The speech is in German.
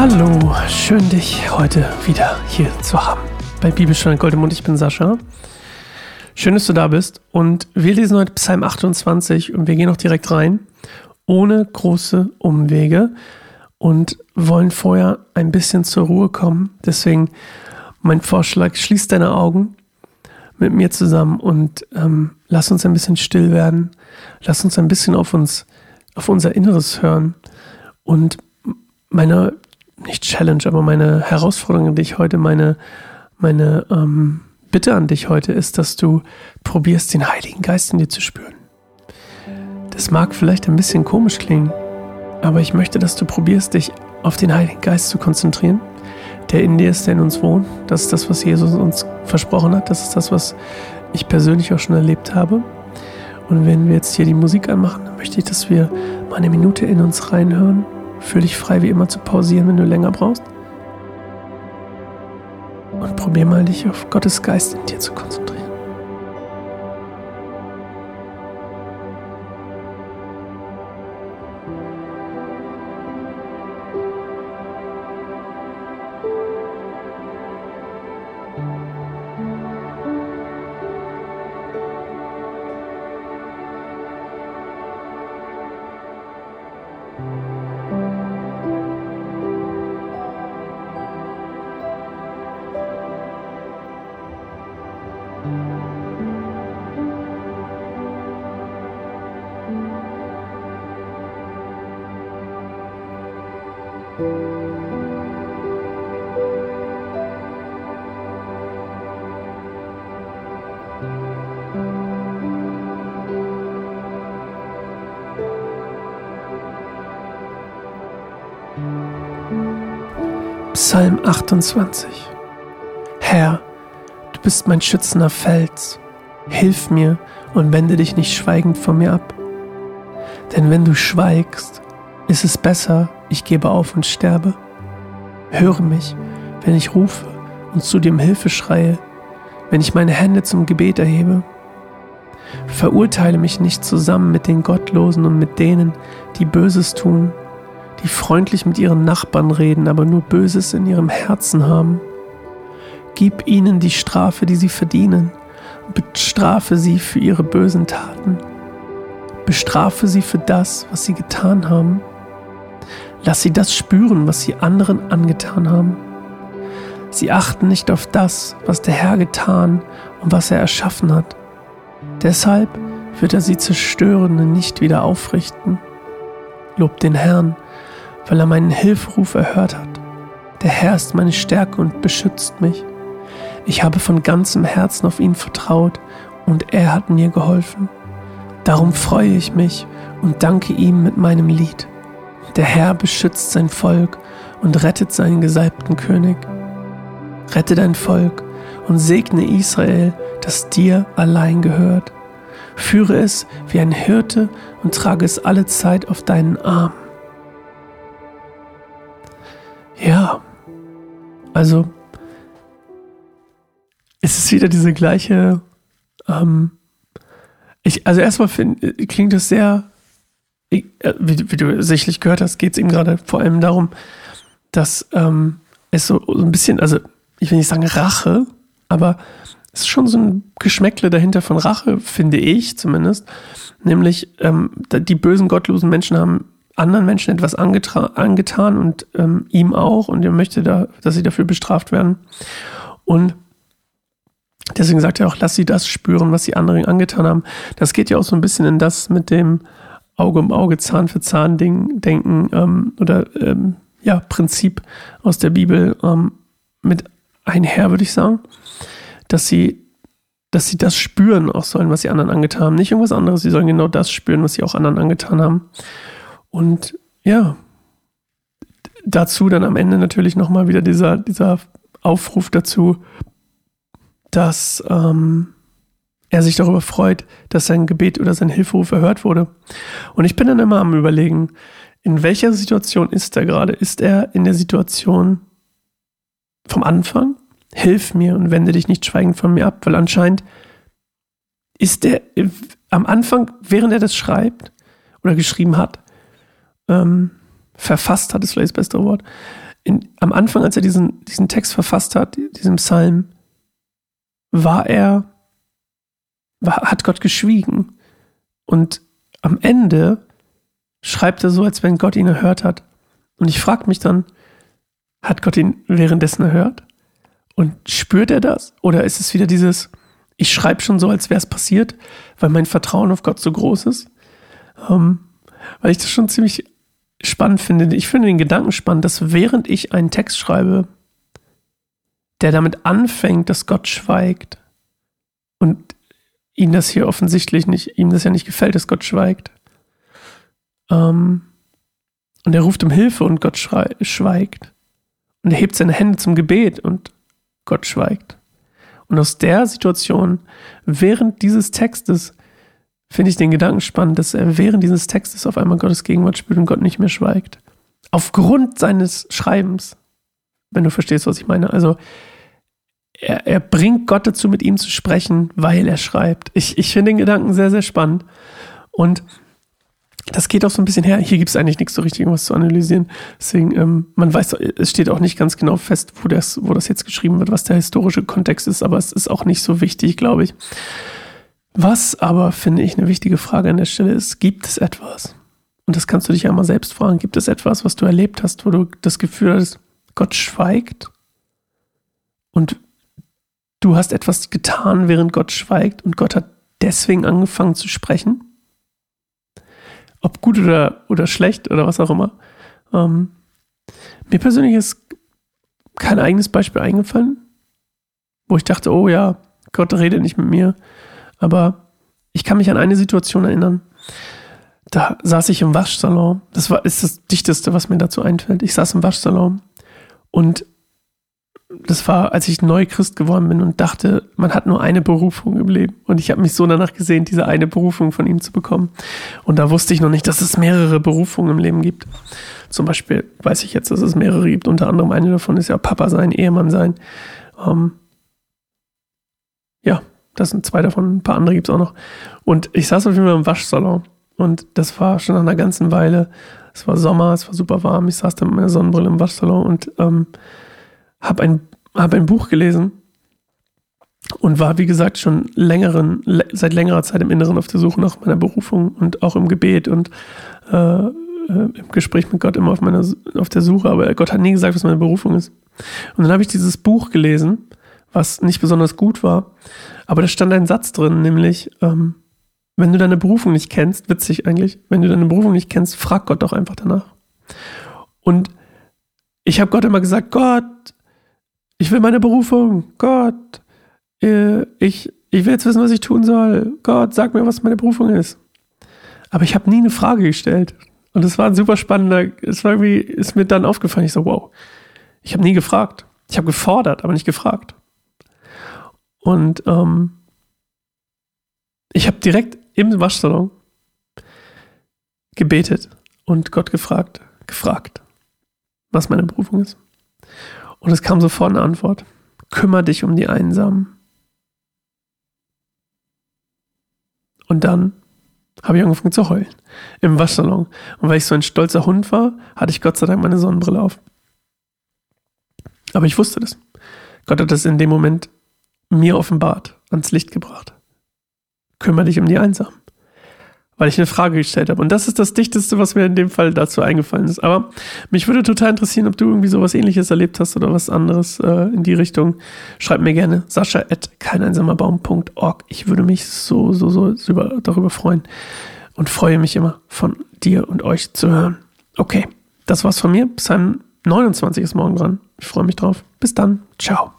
Hallo, schön dich heute wieder hier zu haben. Bei Bibelstunde Goldemund, ich bin Sascha. Schön, dass du da bist und wir lesen heute Psalm 28 und wir gehen auch direkt rein, ohne große Umwege und wollen vorher ein bisschen zur Ruhe kommen. Deswegen mein Vorschlag, schließ deine Augen mit mir zusammen und ähm, lass uns ein bisschen still werden. Lass uns ein bisschen auf uns, auf unser Inneres hören. Und meine nicht Challenge, aber meine Herausforderung an dich heute, meine, meine ähm, Bitte an dich heute ist, dass du probierst, den Heiligen Geist in dir zu spüren. Das mag vielleicht ein bisschen komisch klingen, aber ich möchte, dass du probierst, dich auf den Heiligen Geist zu konzentrieren, der in dir ist, der in uns wohnt. Das ist das, was Jesus uns versprochen hat. Das ist das, was ich persönlich auch schon erlebt habe. Und wenn wir jetzt hier die Musik anmachen, dann möchte ich, dass wir mal eine Minute in uns reinhören Fühl dich frei, wie immer zu pausieren, wenn du länger brauchst. Und probier mal, dich auf Gottes Geist in dir zu konzentrieren. Psalm 28 Herr, du bist mein schützender Fels. Hilf mir und wende dich nicht schweigend von mir ab. Denn wenn du schweigst, ist es besser, ich gebe auf und sterbe. Höre mich, wenn ich rufe und zu dir um Hilfe schreie, wenn ich meine Hände zum Gebet erhebe. Verurteile mich nicht zusammen mit den Gottlosen und mit denen, die Böses tun, die freundlich mit ihren Nachbarn reden, aber nur Böses in ihrem Herzen haben. Gib ihnen die Strafe, die sie verdienen, bestrafe sie für ihre bösen Taten, bestrafe sie für das, was sie getan haben. Lass sie das spüren, was sie anderen angetan haben. Sie achten nicht auf das, was der Herr getan und was er erschaffen hat. Deshalb wird er sie Zerstörende nicht wieder aufrichten. Lob den Herrn, weil er meinen Hilferuf erhört hat. Der Herr ist meine Stärke und beschützt mich. Ich habe von ganzem Herzen auf ihn vertraut und er hat mir geholfen. Darum freue ich mich und danke ihm mit meinem Lied. Der Herr beschützt sein Volk und rettet seinen gesalbten König. Rette dein Volk und segne Israel, das dir allein gehört. Führe es wie ein Hirte und trage es alle Zeit auf deinen Arm. Ja, also es ist wieder diese gleiche. Ähm, ich, also erstmal find, klingt es sehr, wie, wie, du sicherlich gehört hast, geht es ihm gerade vor allem darum, dass ähm, es so, so ein bisschen, also ich will nicht sagen Rache, aber es ist schon so ein Geschmäckle dahinter von Rache, finde ich zumindest. Nämlich, ähm, die bösen, gottlosen Menschen haben anderen Menschen etwas angetan und ähm, ihm auch und er möchte da, dass sie dafür bestraft werden. Und deswegen sagt er auch, lass sie das spüren, was sie anderen angetan haben. Das geht ja auch so ein bisschen in das mit dem Auge um Auge, Zahn für Zahn Ding denken ähm, oder ähm, ja Prinzip aus der Bibel ähm, mit einher, würde ich sagen, dass sie dass sie das spüren auch sollen, was sie anderen angetan haben. Nicht irgendwas anderes, sie sollen genau das spüren, was sie auch anderen angetan haben. Und ja, dazu dann am Ende natürlich nochmal wieder dieser, dieser Aufruf dazu, dass ähm, er sich darüber freut, dass sein Gebet oder sein Hilferuf erhört wurde. Und ich bin dann immer am Überlegen, in welcher Situation ist er gerade? Ist er in der Situation vom Anfang? Hilf mir und wende dich nicht schweigend von mir ab, weil anscheinend ist er am Anfang, während er das schreibt oder geschrieben hat, ähm, verfasst hat, ist vielleicht das beste Wort, in, am Anfang, als er diesen, diesen Text verfasst hat, diesen Psalm, war er, war, hat Gott geschwiegen. Und am Ende schreibt er so, als wenn Gott ihn erhört hat. Und ich frage mich dann, hat Gott ihn währenddessen erhört? Und spürt er das? Oder ist es wieder dieses, ich schreibe schon so, als wäre es passiert, weil mein Vertrauen auf Gott so groß ist? Ähm, weil ich das schon ziemlich spannend finde. Ich finde den Gedanken spannend, dass während ich einen Text schreibe, der damit anfängt, dass Gott schweigt und ihm das hier offensichtlich nicht, ihm das ja nicht gefällt, dass Gott schweigt. Ähm, und er ruft um Hilfe und Gott schweigt. Und er hebt seine Hände zum Gebet und Gott schweigt. Und aus der Situation, während dieses Textes, finde ich den Gedanken spannend, dass er während dieses Textes auf einmal Gottes Gegenwart spürt und Gott nicht mehr schweigt. Aufgrund seines Schreibens. Wenn du verstehst, was ich meine. Also, er, er bringt Gott dazu, mit ihm zu sprechen, weil er schreibt. Ich, ich finde den Gedanken sehr, sehr spannend. Und das geht auch so ein bisschen her. Hier gibt es eigentlich nichts so richtig, was zu analysieren. Deswegen, ähm, man weiß, es steht auch nicht ganz genau fest, wo das, wo das jetzt geschrieben wird, was der historische Kontext ist, aber es ist auch nicht so wichtig, glaube ich. Was aber, finde ich, eine wichtige Frage an der Stelle ist, gibt es etwas? Und das kannst du dich ja mal selbst fragen. Gibt es etwas, was du erlebt hast, wo du das Gefühl hast, Gott schweigt? Und du hast etwas getan, während Gott schweigt und Gott hat deswegen angefangen zu sprechen? Ob gut oder, oder schlecht oder was auch immer. Ähm, mir persönlich ist kein eigenes Beispiel eingefallen, wo ich dachte, oh ja, Gott redet nicht mit mir. Aber ich kann mich an eine Situation erinnern. Da saß ich im Waschsalon. Das war, ist das Dichteste, was mir dazu einfällt. Ich saß im Waschsalon und das war, als ich neu Christ geworden bin und dachte, man hat nur eine Berufung im Leben. Und ich habe mich so danach gesehen, diese eine Berufung von ihm zu bekommen. Und da wusste ich noch nicht, dass es mehrere Berufungen im Leben gibt. Zum Beispiel weiß ich jetzt, dass es mehrere gibt. Unter anderem eine davon ist ja Papa sein, Ehemann sein. Ähm, das sind zwei davon, ein paar andere gibt es auch noch. Und ich saß auf jeden Fall im Waschsalon. Und das war schon nach einer ganzen Weile. Es war Sommer, es war super warm. Ich saß da mit meiner Sonnenbrille im Waschsalon und ähm, habe ein, hab ein Buch gelesen und war, wie gesagt, schon längeren, seit längerer Zeit im Inneren auf der Suche nach meiner Berufung und auch im Gebet und äh, äh, im Gespräch mit Gott immer auf, meiner, auf der Suche. Aber Gott hat nie gesagt, was meine Berufung ist. Und dann habe ich dieses Buch gelesen was nicht besonders gut war. Aber da stand ein Satz drin, nämlich, ähm, wenn du deine Berufung nicht kennst, witzig eigentlich, wenn du deine Berufung nicht kennst, frag Gott doch einfach danach. Und ich habe Gott immer gesagt, Gott, ich will meine Berufung, Gott, äh, ich, ich will jetzt wissen, was ich tun soll. Gott, sag mir, was meine Berufung ist. Aber ich habe nie eine Frage gestellt. Und es war ein super spannender, es war irgendwie, ist mir dann aufgefallen, ich so, wow, ich habe nie gefragt. Ich habe gefordert, aber nicht gefragt. Und ähm, ich habe direkt im Waschsalon gebetet und Gott gefragt, gefragt, was meine Berufung ist. Und es kam sofort eine Antwort. Kümmer dich um die Einsamen. Und dann habe ich angefangen zu heulen im Waschsalon. Und weil ich so ein stolzer Hund war, hatte ich Gott sei Dank meine Sonnenbrille auf. Aber ich wusste das. Gott hat das in dem Moment mir offenbart, ans Licht gebracht. Kümmere dich um die Einsamen. Weil ich eine Frage gestellt habe. Und das ist das Dichteste, was mir in dem Fall dazu eingefallen ist. Aber mich würde total interessieren, ob du irgendwie sowas ähnliches erlebt hast oder was anderes äh, in die Richtung. Schreib mir gerne sascha at keineinsamerbaum.org. Ich würde mich so, so, so über, darüber freuen und freue mich immer von dir und euch zu hören. Okay, das war's von mir. Psalm 29 ist morgen dran. Ich freue mich drauf. Bis dann. Ciao.